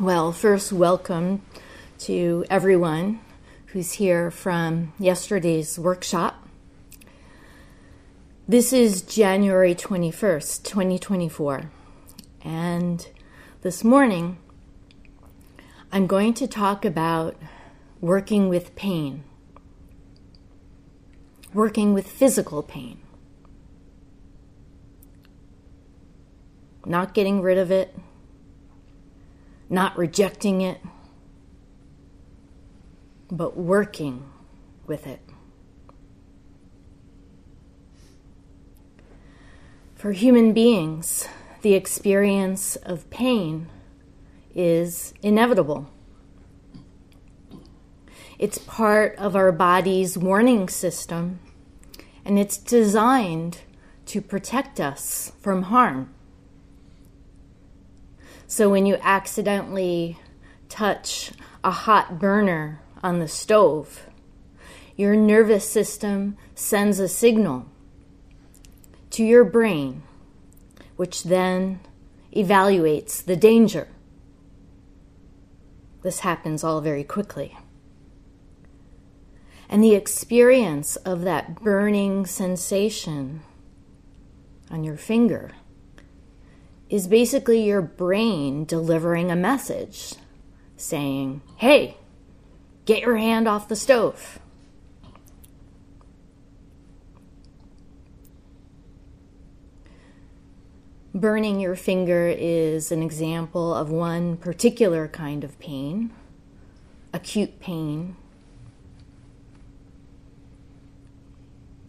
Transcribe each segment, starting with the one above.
Well, first, welcome to everyone who's here from yesterday's workshop. This is January 21st, 2024, and this morning I'm going to talk about working with pain, working with physical pain, not getting rid of it, not rejecting it, but working with it. For human beings, the experience of pain is inevitable. It's part of our body's warning system, and it's designed to protect us from harm. So when you accidentally touch a hot burner on the stove, your nervous system sends a signal to your brain, which then evaluates the danger. This happens all very quickly. And the experience of that burning sensation on your finger is basically your brain delivering a message saying, hey, get your hand off the stove. Burning your finger is an example of one particular kind of pain, acute pain.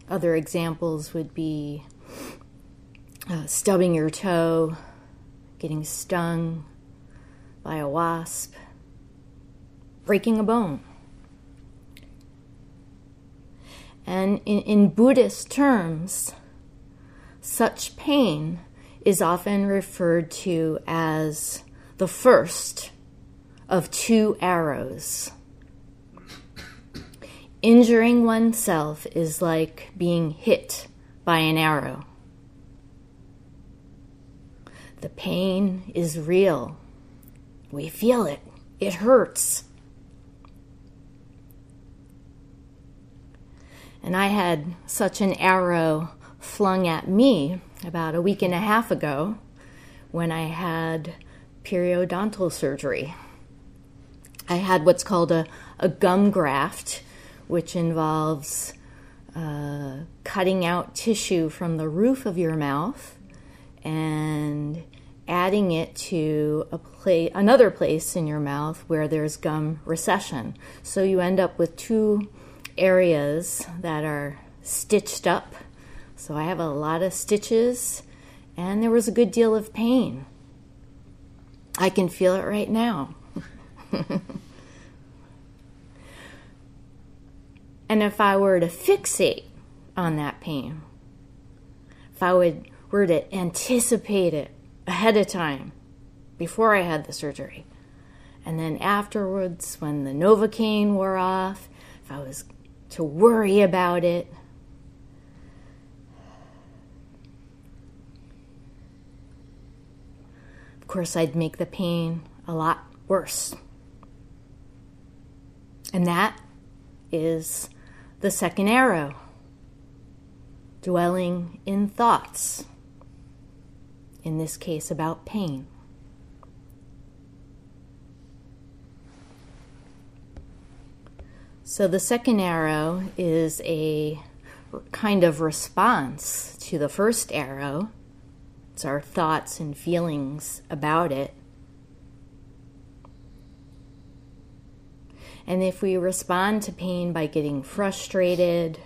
Other examples would be uh, stubbing your toe, getting stung by a wasp, breaking a bone. And in, in Buddhist terms, such pain is often referred to as the first of two arrows. Injuring oneself is like being hit by an arrow. The pain is real. We feel it. It hurts. And I had such an arrow flung at me about a week and a half ago when I had periodontal surgery. I had what's called a, a gum graft, which involves uh, cutting out tissue from the roof of your mouth and adding it to a place, another place in your mouth where there's gum recession. So you end up with two areas that are stitched up so I have a lot of stitches, and there was a good deal of pain. I can feel it right now. and if I were to fixate on that pain, if I would, were to anticipate it ahead of time before I had the surgery, and then afterwards, when the Novocaine wore off, if I was to worry about it, of course, I'd make the pain a lot worse. And that is the second arrow dwelling in thoughts, in this case about pain. So the second arrow is a kind of response to the first arrow it's our thoughts and feelings about it. And if we respond to pain by getting frustrated,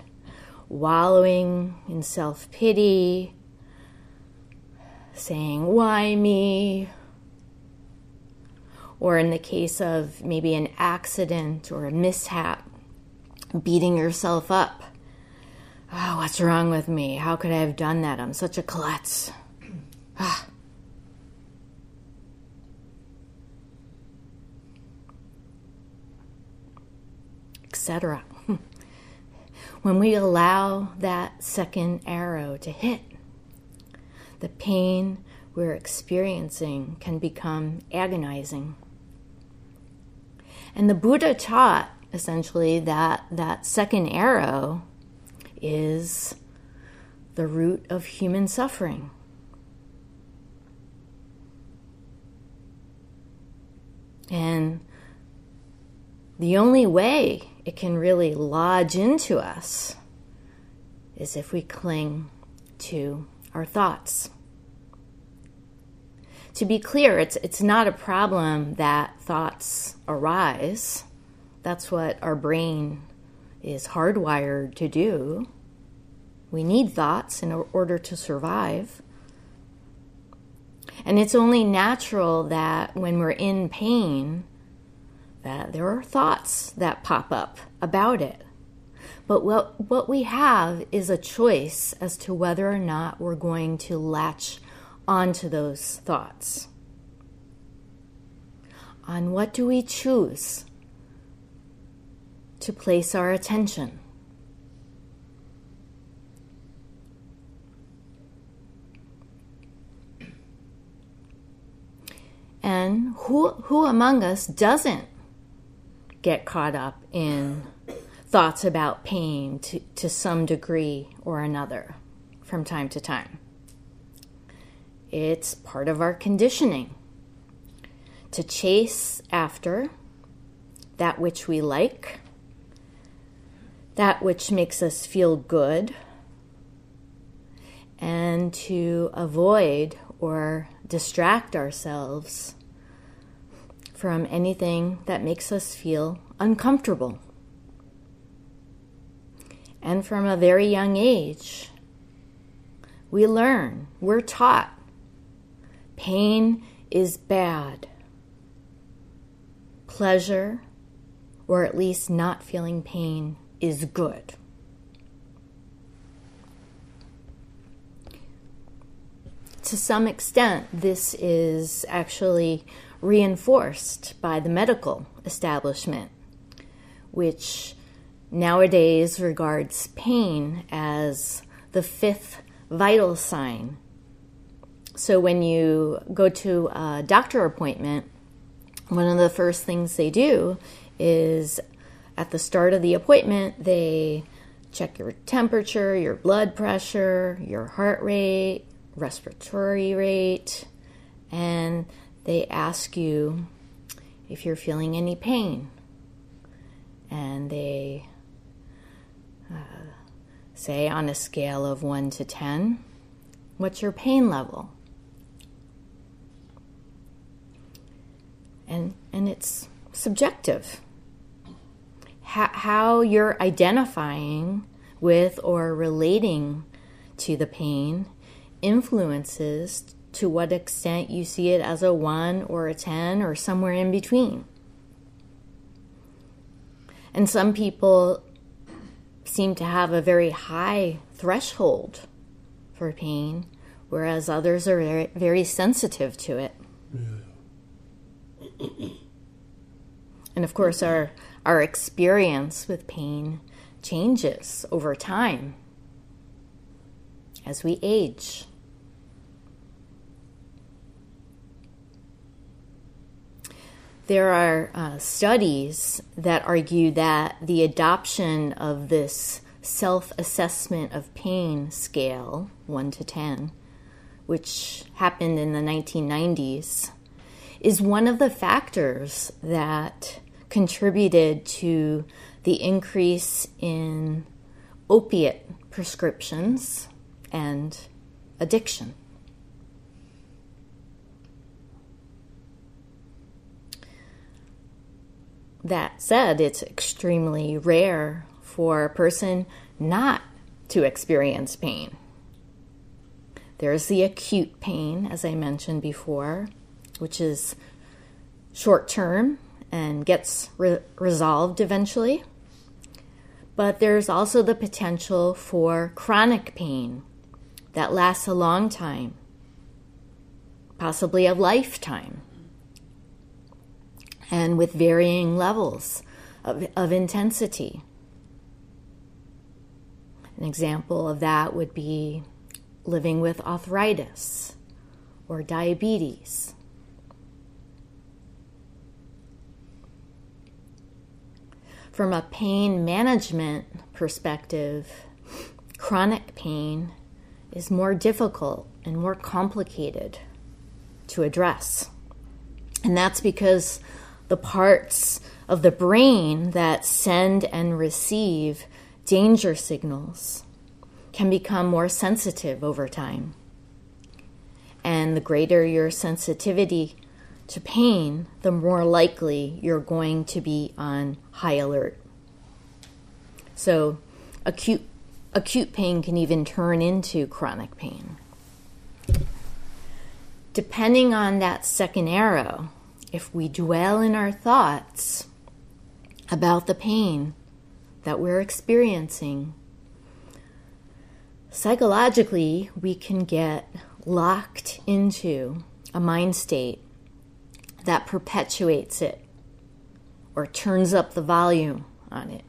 wallowing in self pity, saying, Why me? Or in the case of maybe an accident or a mishap, beating yourself up. Oh, what's wrong with me? How could I have done that? I'm such a klutz. Ah. Etc. When we allow that second arrow to hit, the pain we're experiencing can become agonizing. And the Buddha taught essentially that that second arrow is the root of human suffering. And the only way it can really lodge into us is if we cling to our thoughts. To be clear, it's, it's not a problem that thoughts arise. That's what our brain is hardwired to do. We need thoughts in order to survive. And it's only natural that when we're in pain, that there are thoughts that pop up about it. But what, what we have is a choice as to whether or not we're going to latch onto those thoughts. On what do we choose to place our attention? And who, who among us doesn't get caught up in thoughts about pain to, to some degree or another from time to time? It's part of our conditioning to chase after that which we like, that which makes us feel good, and to avoid or distract ourselves from anything that makes us feel uncomfortable. And from a very young age, we learn, we're taught pain is bad. Pleasure, or at least not feeling pain, is good. to some extent, this is actually reinforced by the medical establishment, which nowadays regards pain as the fifth vital sign. So when you go to a doctor appointment, one of the first things they do is at the start of the appointment, they check your temperature, your blood pressure, your heart rate, respiratory rate, and they ask you if you're feeling any pain. And they uh, say on a scale of 1 to 10, what's your pain level? And, and it's subjective. How, how you're identifying with or relating to the pain influences to what extent you see it as a 1 or a 10 or somewhere in between. And some people seem to have a very high threshold for pain, whereas others are very, very sensitive to it. Yeah. and of course, our, our experience with pain changes over time as we age. There are uh, studies that argue that the adoption of this self assessment of pain scale, 1 to 10, which happened in the 1990s, is one of the factors that contributed to the increase in opiate prescriptions and addiction. That said, it's extremely rare for a person not to experience pain. There's the acute pain, as I mentioned before, which is short term and gets re- resolved eventually. But there's also the potential for chronic pain that lasts a long time, possibly a lifetime and with varying levels of, of intensity. An example of that would be living with arthritis or diabetes. from a pain management perspective, chronic pain is more difficult and more complicated to address. And that's because the parts of the brain that send and receive danger signals can become more sensitive over time. And the greater your sensitivity to pain, the more likely you're going to be on high alert. So, acute, acute pain can even turn into chronic pain. Depending on that second arrow, if we dwell in our thoughts about the pain that we're experiencing, psychologically, we can get locked into a mind state that perpetuates it or turns up the volume on it.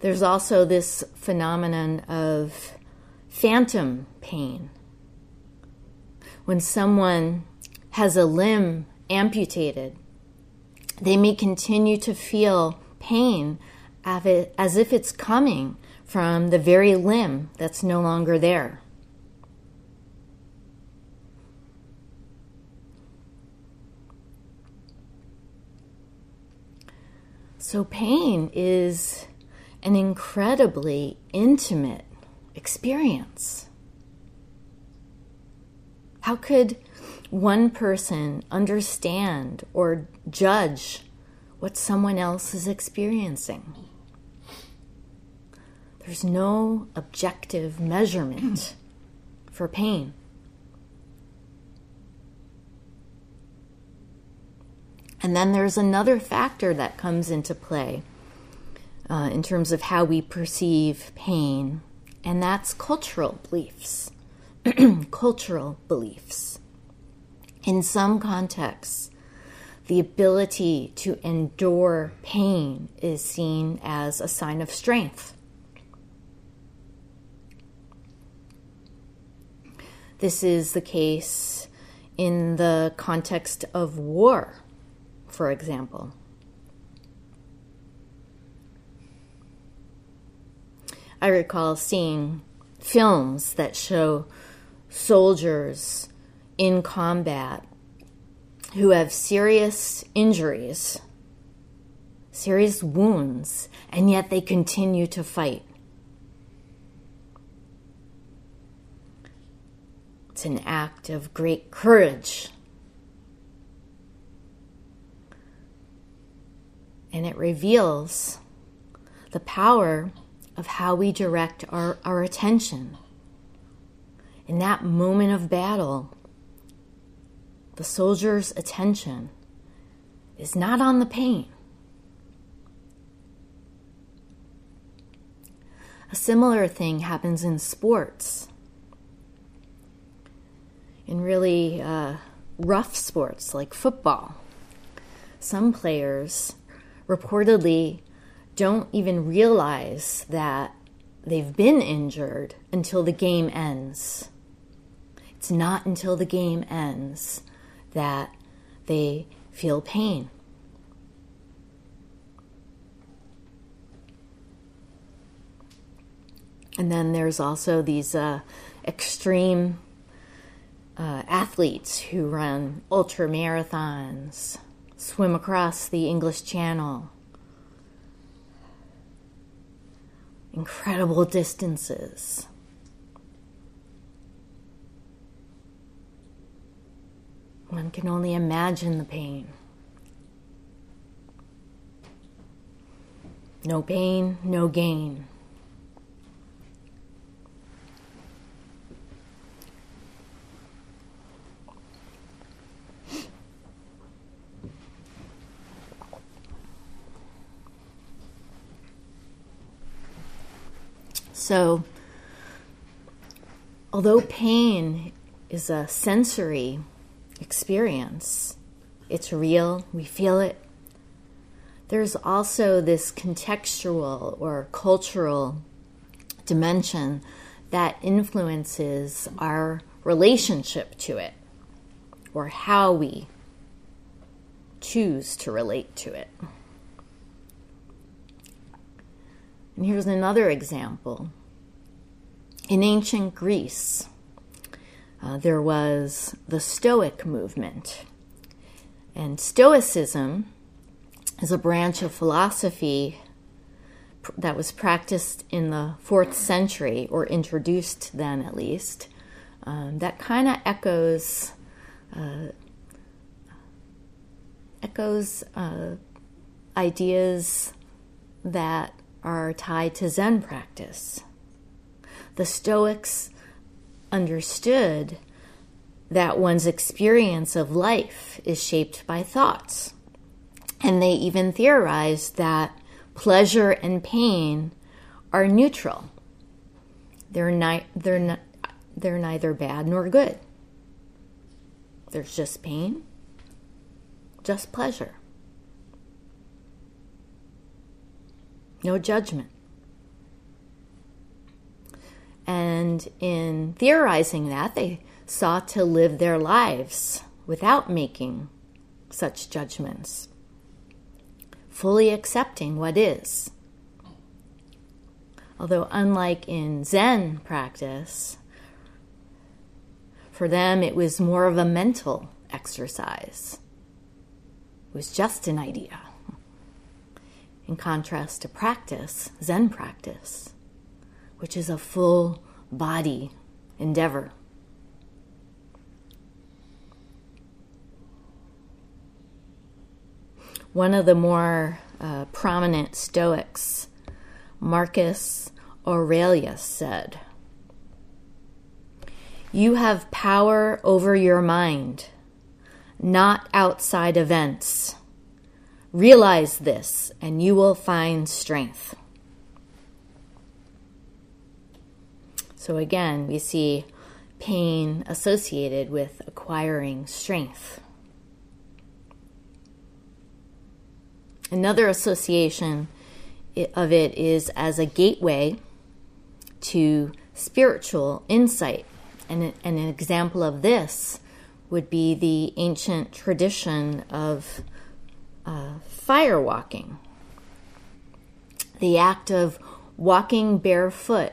There's also this phenomenon of phantom pain. When someone has a limb amputated, they may continue to feel pain as if it's coming from the very limb that's no longer there. So, pain is an incredibly intimate experience. How could one person understand or judge what someone else is experiencing? There's no objective measurement for pain. And then there's another factor that comes into play uh, in terms of how we perceive pain, and that's cultural beliefs. cultural beliefs. In some contexts, the ability to endure pain is seen as a sign of strength. This is the case in the context of war, for example. I recall seeing films that show soldiers in combat who have serious injuries, serious wounds, and yet they continue to fight. It's an act of great courage. And it reveals the power of how we direct our, our attention. In that moment of battle, the soldier's attention is not on the pain. A similar thing happens in sports in really uh, rough sports like football. Some players reportedly don't even realize that they've been injured until the game ends. It's not until the game ends that they feel pain. And then there's also these uh, extreme uh, athletes who run ultra marathons, swim across the English Channel, incredible distances. One can only imagine the pain. No pain, no gain. So, although pain is a sensory experience, it's real, we feel it. There's also this contextual or cultural dimension that influences our relationship to it. or how we choose to relate to it. And here's another example. In ancient Greece, uh, there was the Stoic movement. And Stoicism is a branch of philosophy that was practiced in the fourth century, or introduced then at least, um, that kind of echoes uh, echoes uh, ideas that are tied to Zen practice. The Stoics understood that one's experience of life is shaped by thoughts. And they even theorized that pleasure and pain are neutral. They're, ni- they're, not, they're neither bad nor good. There's just pain, just pleasure. No judgment. And in theorizing that, they sought to live their lives without making such judgments fully accepting what is. Although, unlike in Zen practice, for them it was more of a mental exercise. It was just an idea. In contrast to practice, Zen practice, which is a full body endeavor. One of the more uh, prominent Stoics, Marcus Aurelius, said, You have power over your mind, not outside events. Realize this, and you will find strength. So, again, we see pain associated with acquiring strength. Another association of it is as a gateway to spiritual insight. And an example of this would be the ancient tradition of uh, fire walking. The act of walking barefoot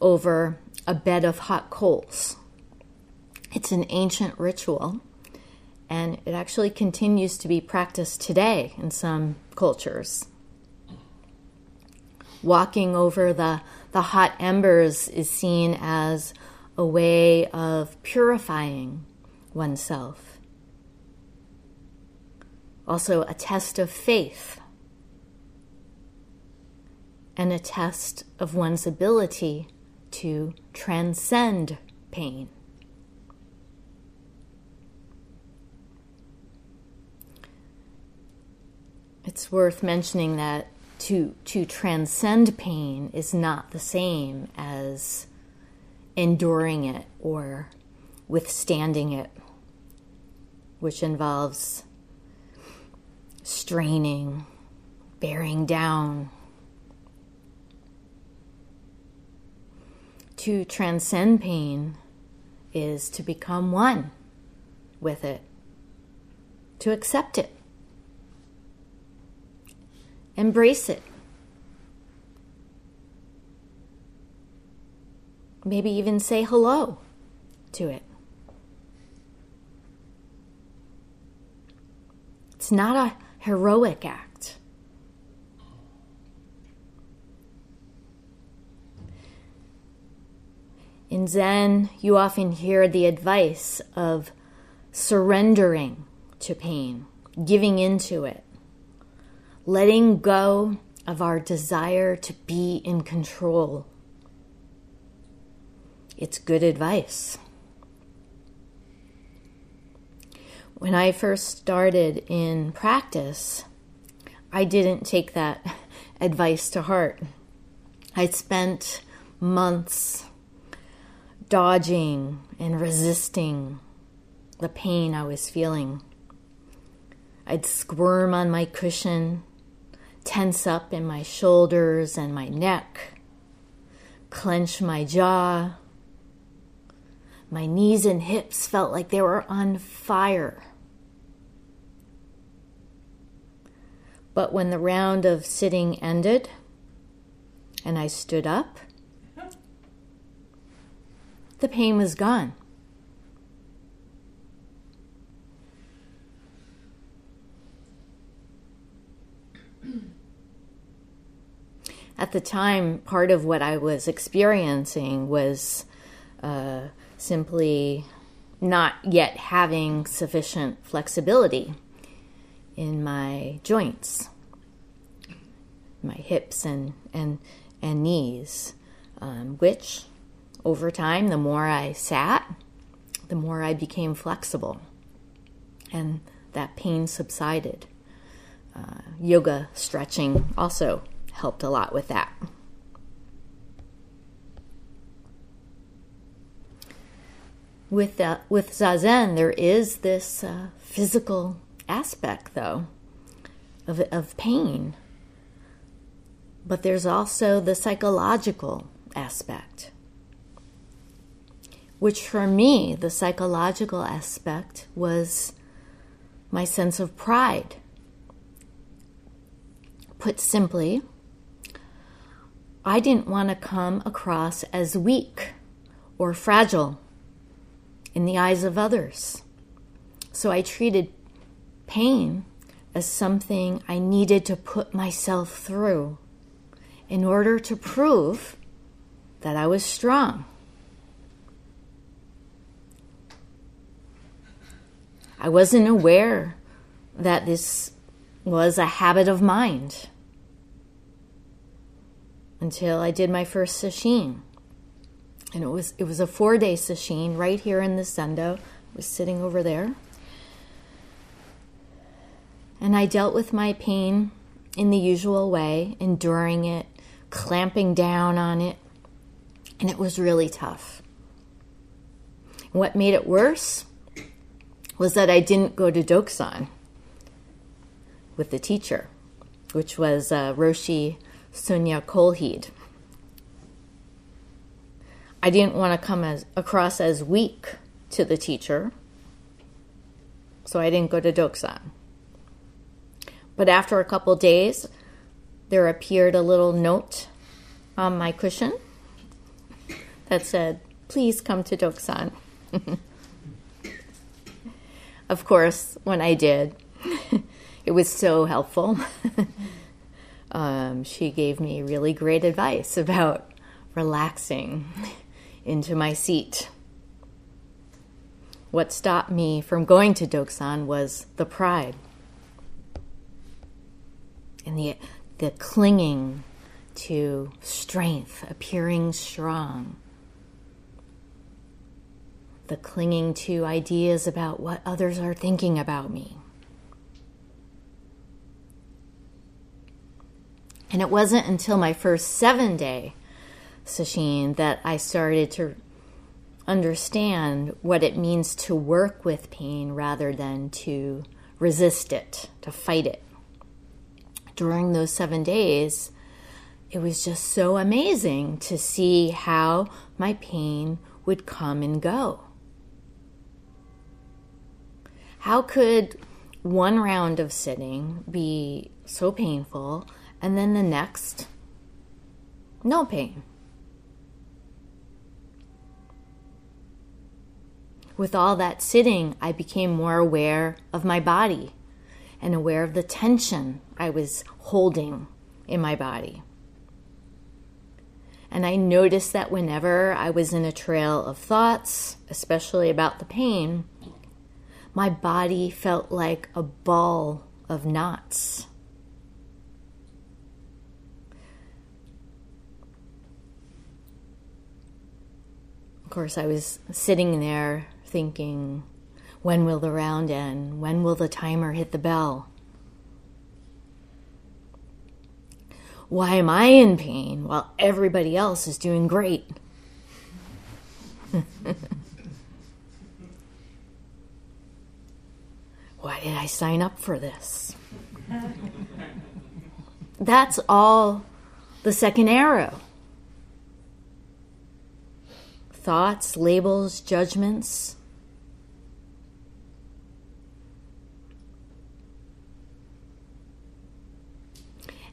over a bed of hot coals. It's an ancient ritual and it actually continues to be practiced today in some cultures. Walking over the, the hot embers is seen as a way of purifying oneself. Also, a test of faith and a test of one's ability to transcend pain. It's worth mentioning that to to transcend pain is not the same as enduring it or withstanding it, which involves straining, bearing down. To transcend pain is to become one with it, to accept it Embrace it. Maybe even say hello to it. It's not a heroic act. In Zen, you often hear the advice of surrendering to pain, giving into it letting go of our desire to be in control. It's good advice. When I first started in practice, I didn't take that advice to heart. I spent months dodging and resisting the pain I was feeling. I'd squirm on my cushion tense up in my shoulders and my neck, clench my jaw, My knees and hips felt like they were on fire. But when the round of sitting ended and I stood up, the pain was gone. At the time, part of what I was experiencing was uh, simply not yet having sufficient flexibility in my joints, my hips and and and knees, um, which over time, the more I sat, the more I became flexible, and that pain subsided. Uh, yoga stretching also helped a lot with that. With that, with zazen, there is this uh, physical aspect, though, of, of pain. But there's also the psychological aspect, which for me, the psychological aspect was my sense of pride. Put simply, I didn't want to come across as weak or fragile in the eyes of others. So I treated pain as something I needed to put myself through in order to prove that I was strong. I wasn't aware that this was a habit of mind until I did my first sesshin. And it was it was a four day sesshin right here in the zendo. I was sitting over there. And I dealt with my pain in the usual way, enduring it, clamping down on it, and it was really tough. What made it worse was that I didn't go to Dokusan with the teacher, which was uh, Roshi Sunya Kjolhede. I didn't want to come as, across as weak to the teacher, so I didn't go to Dokusan. But after a couple days, there appeared a little note on my cushion that said, Please come to Dokusan. of course, when I did, it was so helpful. um, she gave me really great advice about relaxing into my seat. What stopped me from going to Dokusan was the pride and the, the clinging to strength, appearing strong, the clinging to ideas about what others are thinking about me. And it wasn't until my first seven day sesshin that I started to understand what it means to work with pain rather than to resist it, to fight it. During those seven days, it was just so amazing to see how my pain would come and go. How could one round of sitting be so painful and then the next, no pain. With all that sitting, I became more aware of my body and aware of the tension I was holding in my body. And I noticed that whenever I was in a trail of thoughts, especially about the pain, my body felt like a ball of knots. Of course, I was sitting there thinking, when will the round end? When will the timer hit the bell? Why am I in pain while everybody else is doing great? Why did I sign up for this? That's all the second arrow thoughts, labels, judgments.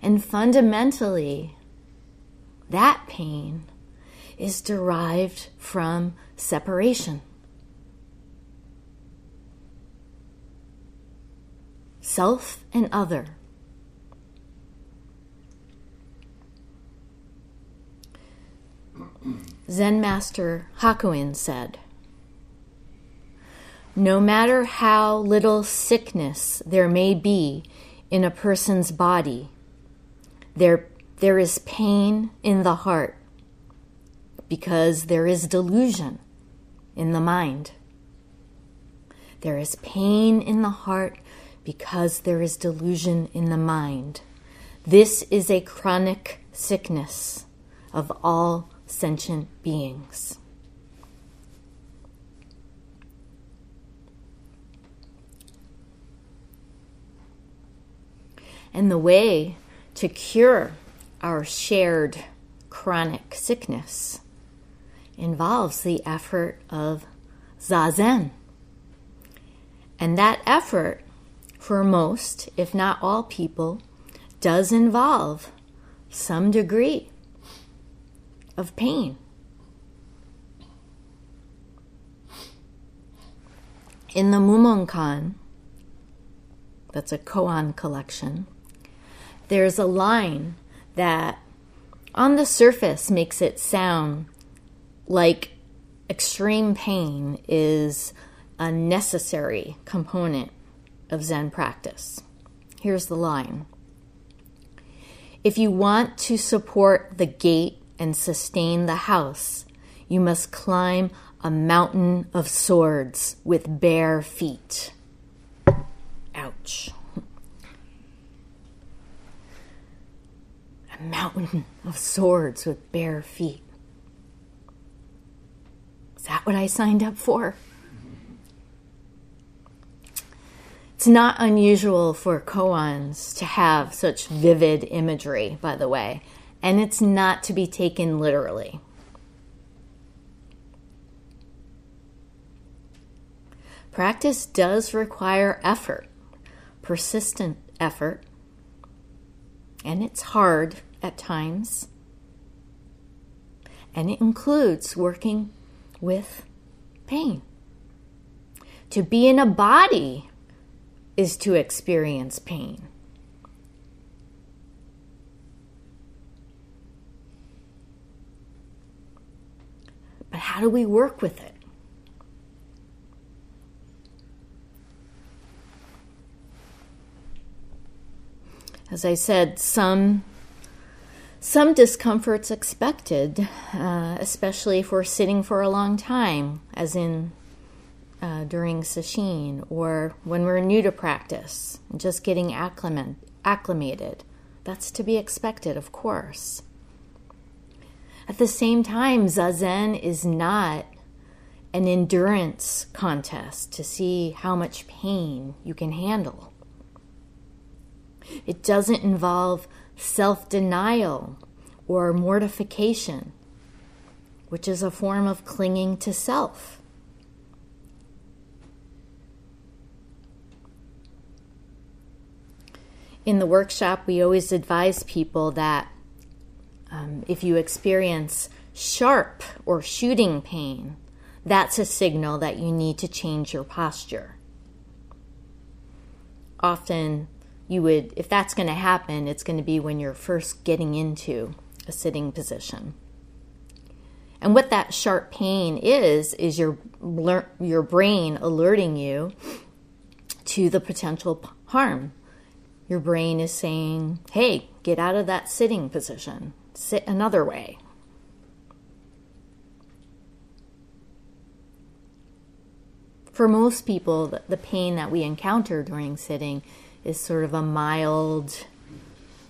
And fundamentally, that pain is derived from separation. Self and other. Zen master Hakuin said, No matter how little sickness there may be in a person's body, there, there is pain in the heart because there is delusion in the mind. There is pain in the heart because there is delusion in the mind. This is a chronic sickness of all sentient beings. And the way to cure our shared chronic sickness involves the effort of zazen. And that effort, for most, if not all people, does involve some degree of pain. In the Mumonkan, that's a koan collection, there's a line that on the surface makes it sound like extreme pain is a necessary component of Zen practice. Here's the line If you want to support the gate and sustain the house, you must climb a mountain of swords with bare feet. Ouch. A mountain of swords with bare feet. Is that what I signed up for? It's not unusual for koans to have such vivid imagery, by the way and it's not to be taken literally. Practice does require effort, persistent effort, and it's hard at times. And it includes working with pain. To be in a body is to experience pain. But how do we work with it? As I said, some some discomforts expected, uh, especially if we're sitting for a long time, as in uh, during sesshin or when we're new to practice, just getting acclimated. That's to be expected, of course. At the same time, Zazen is not an endurance contest to see how much pain you can handle. It doesn't involve self denial or mortification, which is a form of clinging to self. In the workshop, we always advise people that um, if you experience sharp or shooting pain, that's a signal that you need to change your posture. Often, you would, if that's going to happen, it's going to be when you're first getting into a sitting position. And what that sharp pain is, is your, your brain alerting you to the potential harm. Your brain is saying, hey, get out of that sitting position sit another way. For most people, the pain that we encounter during sitting is sort of a mild,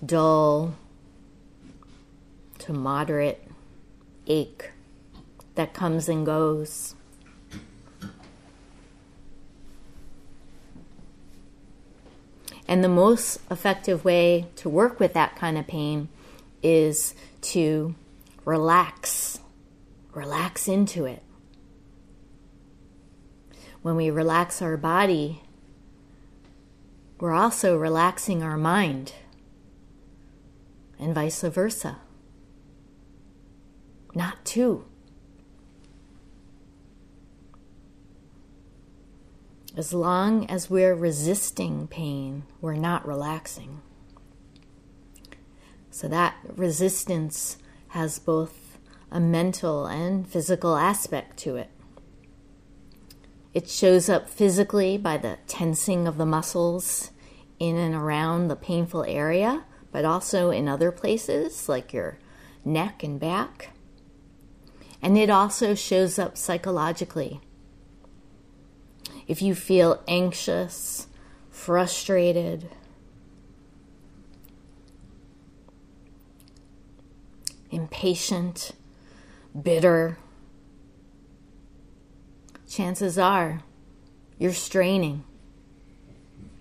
dull to moderate ache that comes and goes. And the most effective way to work with that kind of pain is to relax relax into it. When we relax our body, we're also relaxing our mind, and vice versa. Not two. As long as we're resisting pain, we're not relaxing. So that resistance has both a mental and physical aspect to it. It shows up physically by the tensing of the muscles in and around the painful area, but also in other places like your neck and back. And it also shows up psychologically if you feel anxious, frustrated, impatient, bitter, chances are you're straining.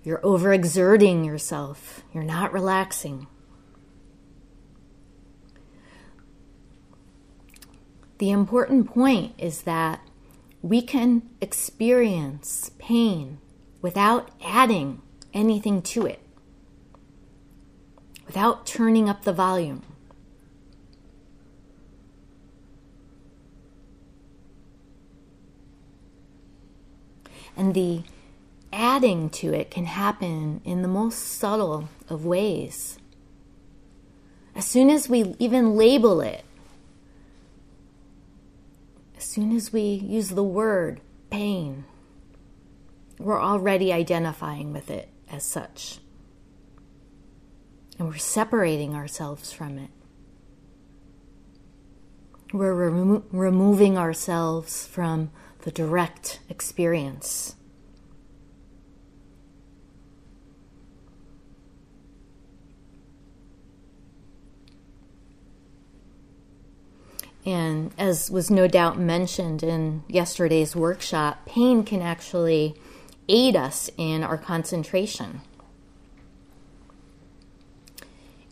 You're overexerting yourself. You're not relaxing. The important point is that we can experience pain without adding anything to it, without turning up the volume. And the adding to it can happen in the most subtle of ways. As soon as we even label it, as soon as we use the word pain, we're already identifying with it as such. And we're separating ourselves from it. We're remo- removing ourselves from the direct experience. And as was no doubt mentioned in yesterday's workshop, pain can actually aid us in our concentration.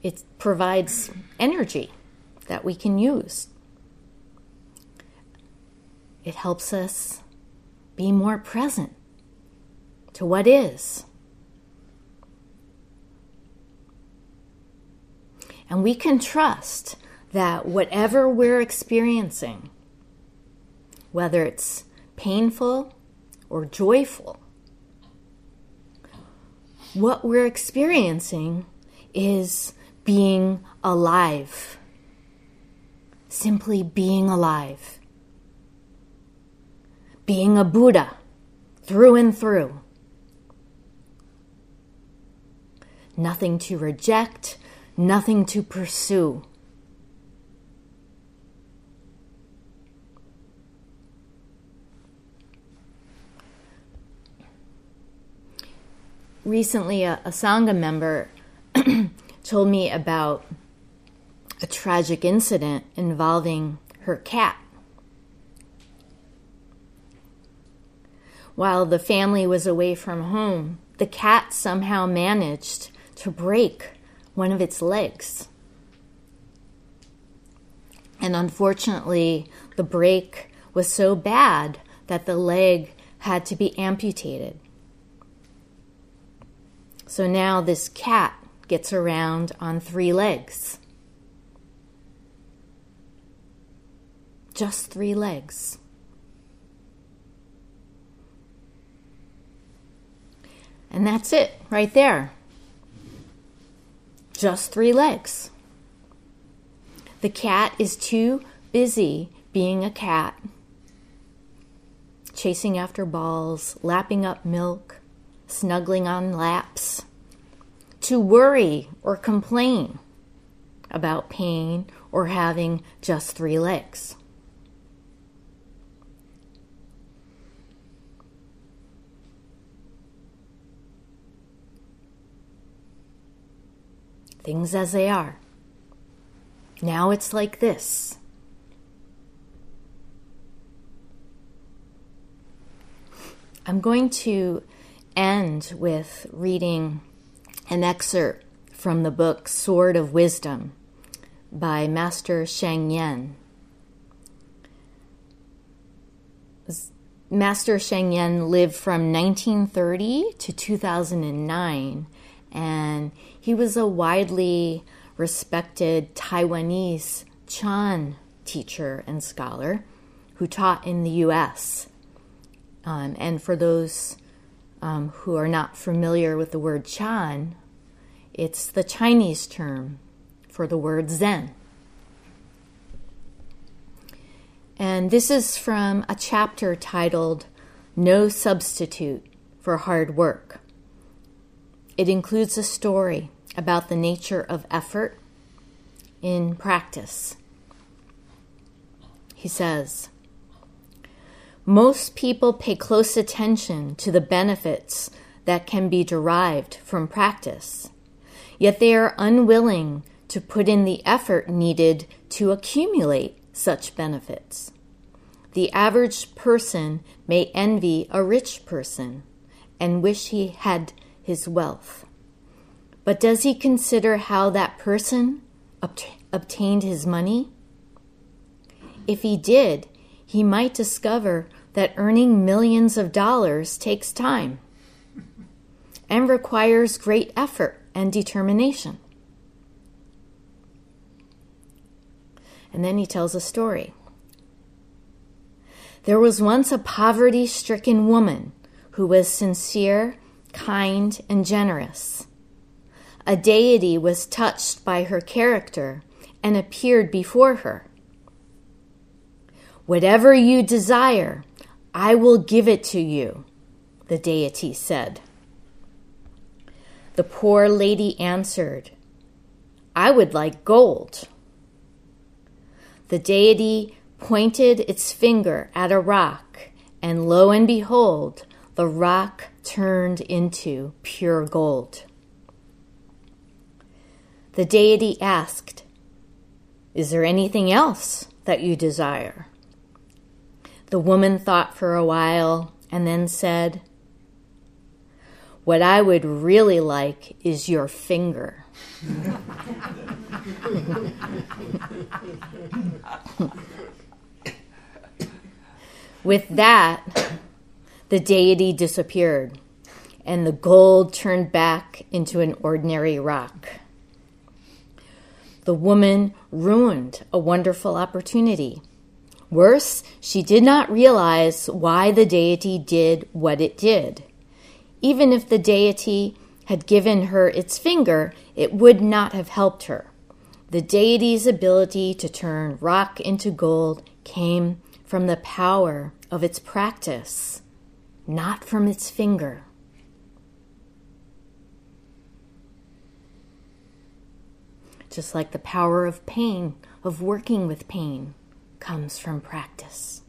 It provides energy that we can use. It helps us be more present to what is. And we can trust that whatever we're experiencing, whether it's painful or joyful, what we're experiencing is being alive. Simply being alive. Being a Buddha through and through. Nothing to reject, nothing to pursue. recently a, a Sangha member told me about a tragic incident involving her cat. While the family was away from home, the cat somehow managed to break one of its legs. And unfortunately, the break was so bad that the leg had to be amputated. So now this cat gets around on three legs. Just three legs. And that's it right there. Just three legs. The cat is too busy being a cat, chasing after balls, lapping up milk, snuggling on laps, to worry or complain about pain or having just three legs. Things as they are. Now it's like this. I'm going to end with reading an excerpt from the book Sword of Wisdom by Master Sheng Yen. Master Sheng Yen lived from 1930 to 2009, and he was a widely respected Taiwanese Chan teacher and scholar who taught in the U.S. Um, and for those um, who are not familiar with the word Chan, it's the Chinese term for the word Zen. And this is from a chapter titled No Substitute for Hard Work. It includes a story about the nature of effort in practice. He says, Most people pay close attention to the benefits that can be derived from practice, yet they are unwilling to put in the effort needed to accumulate such benefits. The average person may envy a rich person and wish he had his wealth. But does he consider how that person obtained his money? If he did, he might discover that earning millions of dollars takes time and requires great effort and determination. And then he tells a story. There was once a poverty stricken woman who was sincere, kind, and generous. A deity was touched by her character and appeared before her. Whatever you desire, I will give it to you, the deity said. The poor lady answered, I would like gold. The deity pointed its finger at a rock, and lo and behold, the rock turned into pure gold. The deity asked, Is there anything else that you desire? The woman thought for a while and then said, What I would really like is your finger. With that, the deity disappeared, and the gold turned back into an ordinary rock. The woman ruined a wonderful opportunity. Worse, she did not realize why the deity did what it did. Even if the deity had given her its finger, it would not have helped her. The deity's ability to turn rock into gold came from the power of its practice, not from its finger. Just like the power of pain, of working with pain, comes from practice.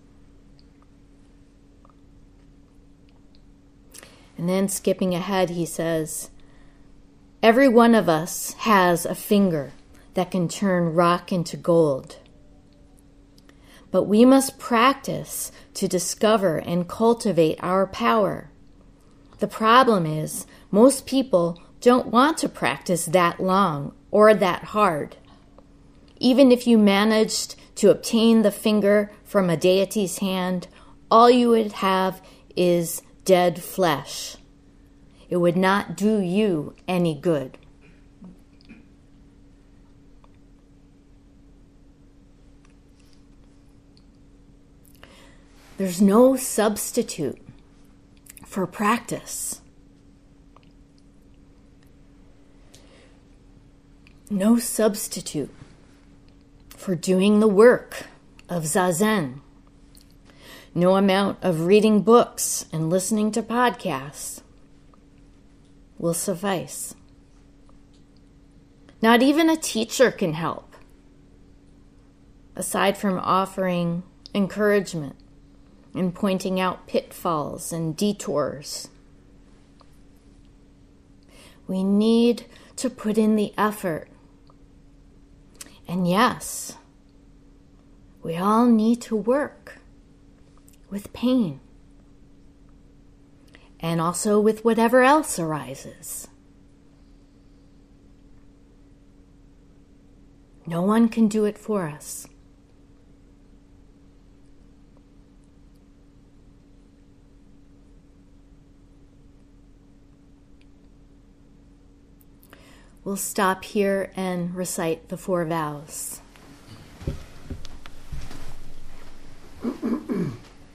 And then skipping ahead, he says, Every one of us has a finger that can turn rock into gold. But we must practice to discover and cultivate our power. The problem is, most people don't want to practice that long or that hard. Even if you managed to obtain the finger from a deity's hand, all you would have is dead flesh. It would not do you any good. There's no substitute for practice. No substitute for doing the work of Zazen no amount of reading books and listening to podcasts will suffice. Not even a teacher can help, aside from offering encouragement and pointing out pitfalls and detours. We need to put in the effort. And yes, we all need to work with pain and also with whatever else arises. No one can do it for us. We'll stop here and recite the four vows.